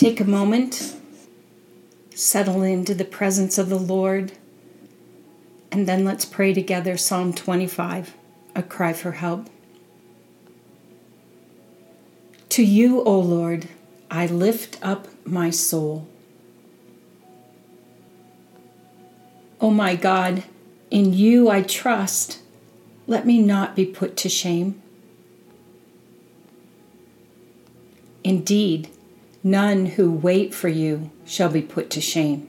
Take a moment, settle into the presence of the Lord, and then let's pray together Psalm 25, a cry for help. To you, O Lord, I lift up my soul. O my God, in you I trust. Let me not be put to shame. Indeed, none who wait for you shall be put to shame.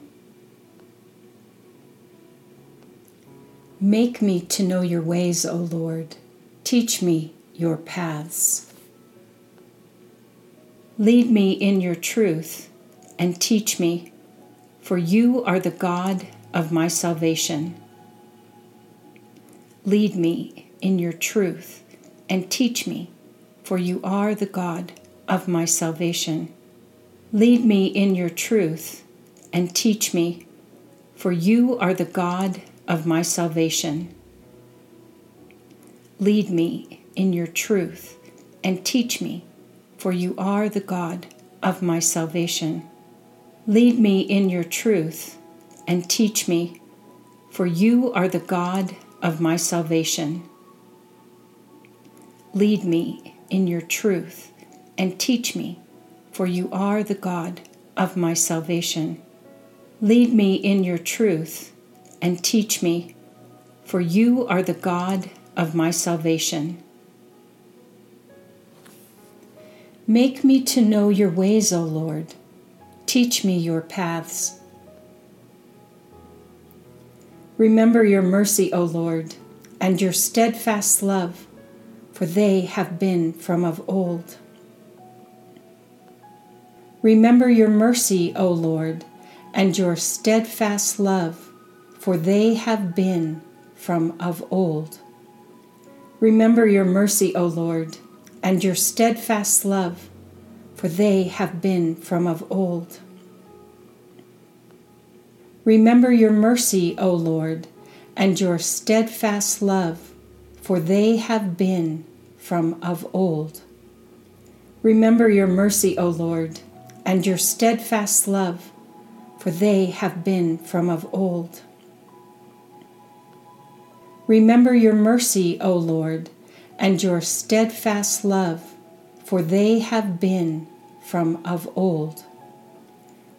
Make me to know your ways, O Lord. Teach me your paths. Lead me in your truth and teach me, for you are the God of my salvation. Lead me in your truth and teach me, for you are the God of my salvation. Lead me in your truth and teach me, for you are the God of my salvation. Lead me in your truth and teach me for you are the God of my salvation. Lead me in your truth and teach me, for you are the God of my salvation. Lead me in your truth and teach me, for you are the God of my salvation. Lead me in your truth and teach me, for you are the God of my salvation. Make me to know your ways, O Lord. Teach me your paths. Remember your mercy, O Lord, and your steadfast love, for they have been from of old. Remember your mercy, O Lord, and your steadfast love, for they have been from of old. Remember your mercy, O Lord and your steadfast love, for they have been from of old. Remember your mercy, O Lord, and your steadfast love, for they have been from of old. Remember your mercy, O Lord, and your steadfast love, for they have been from of old. Remember your mercy, O Lord, and your steadfast love, for they have been from of old.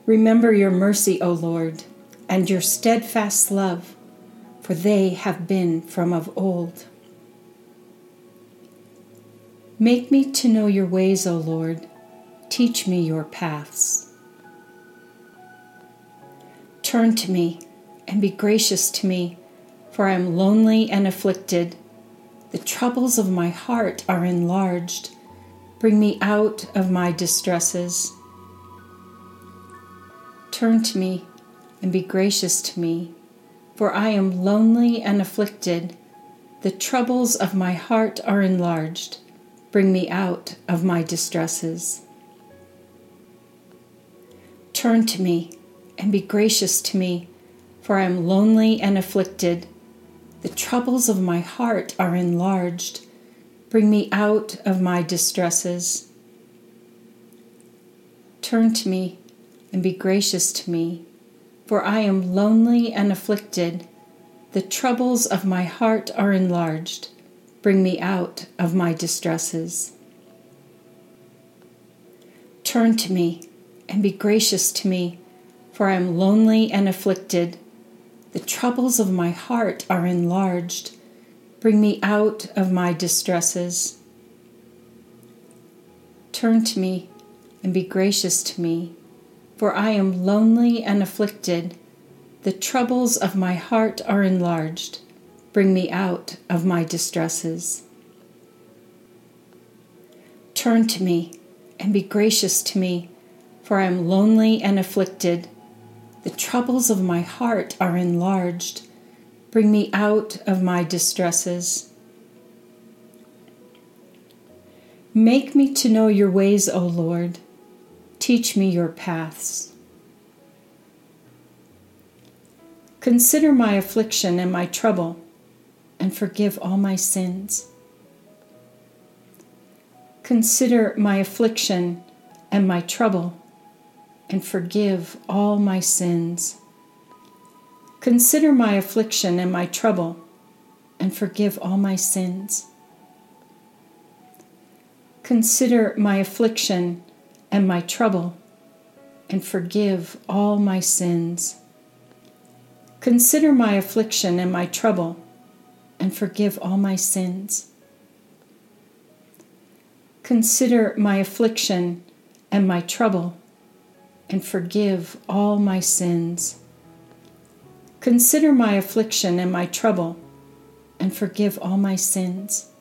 Remember your mercy, O Lord, and your steadfast love, for they have been from of old. Make me to know your ways, O Lord. Teach me your paths. Turn to me and be gracious to me, for I am lonely and afflicted. The troubles of my heart are enlarged. Bring me out of my distresses. Turn to me and be gracious to me, for I am lonely and afflicted. The troubles of my heart are enlarged. Bring me out of my distresses. Turn to me and be gracious to me, for I am lonely and afflicted. The troubles of my heart are enlarged. Bring me out of my distresses. Turn to me and be gracious to me, for I am lonely and afflicted. The troubles of my heart are enlarged. Bring me out of my distresses. Turn to me and be gracious to me, for I am lonely and afflicted. The troubles of my heart are enlarged. Bring me out of my distresses. Turn to me and be gracious to me, for I am lonely and afflicted. The troubles of my heart are enlarged. Bring me out of my distresses. Turn to me and be gracious to me, for I am lonely and afflicted. The troubles of my heart are enlarged. Bring me out of my distresses. Make me to know your ways, O Lord. Teach me your paths. Consider my affliction and my trouble, and forgive all my sins. Consider my affliction and my trouble, and forgive all my sins. Consider my affliction and my trouble and forgive all my sins. Consider my affliction and my trouble and forgive all my sins. Consider my affliction and my trouble and forgive all my sins. Consider my affliction and my trouble and forgive all my sins. Consider my affliction and my trouble and forgive all my sins.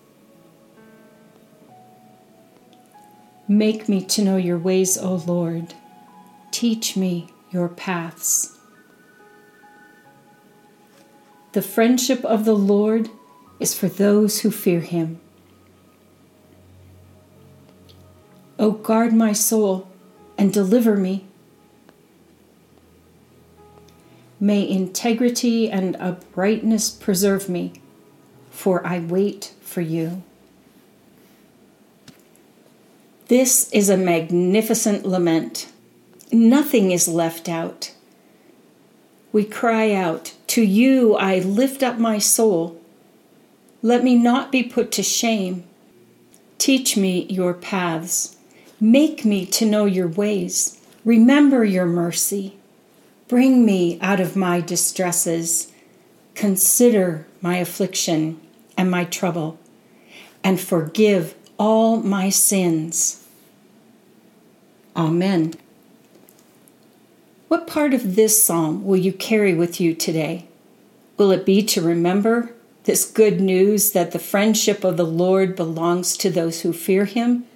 Make me to know your ways, O Lord. Teach me your paths. The friendship of the Lord is for those who fear him. O guard my soul and deliver me. May integrity and uprightness preserve me, for I wait for you. This is a magnificent lament. Nothing is left out. We cry out, To you I lift up my soul. Let me not be put to shame. Teach me your paths. Make me to know your ways. Remember your mercy. Bring me out of my distresses. Consider my affliction and my trouble, and forgive all my sins. Amen. What part of this psalm will you carry with you today? Will it be to remember this good news that the friendship of the Lord belongs to those who fear him?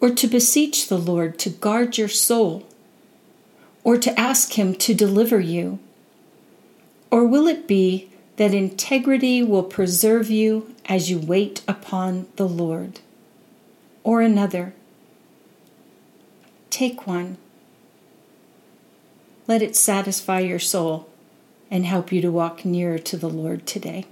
Or to beseech the Lord to guard your soul? Or to ask him to deliver you? Or will it be that integrity will preserve you as you wait upon the Lord? Or another? Take one. Let it satisfy your soul and help you to walk nearer to the Lord today.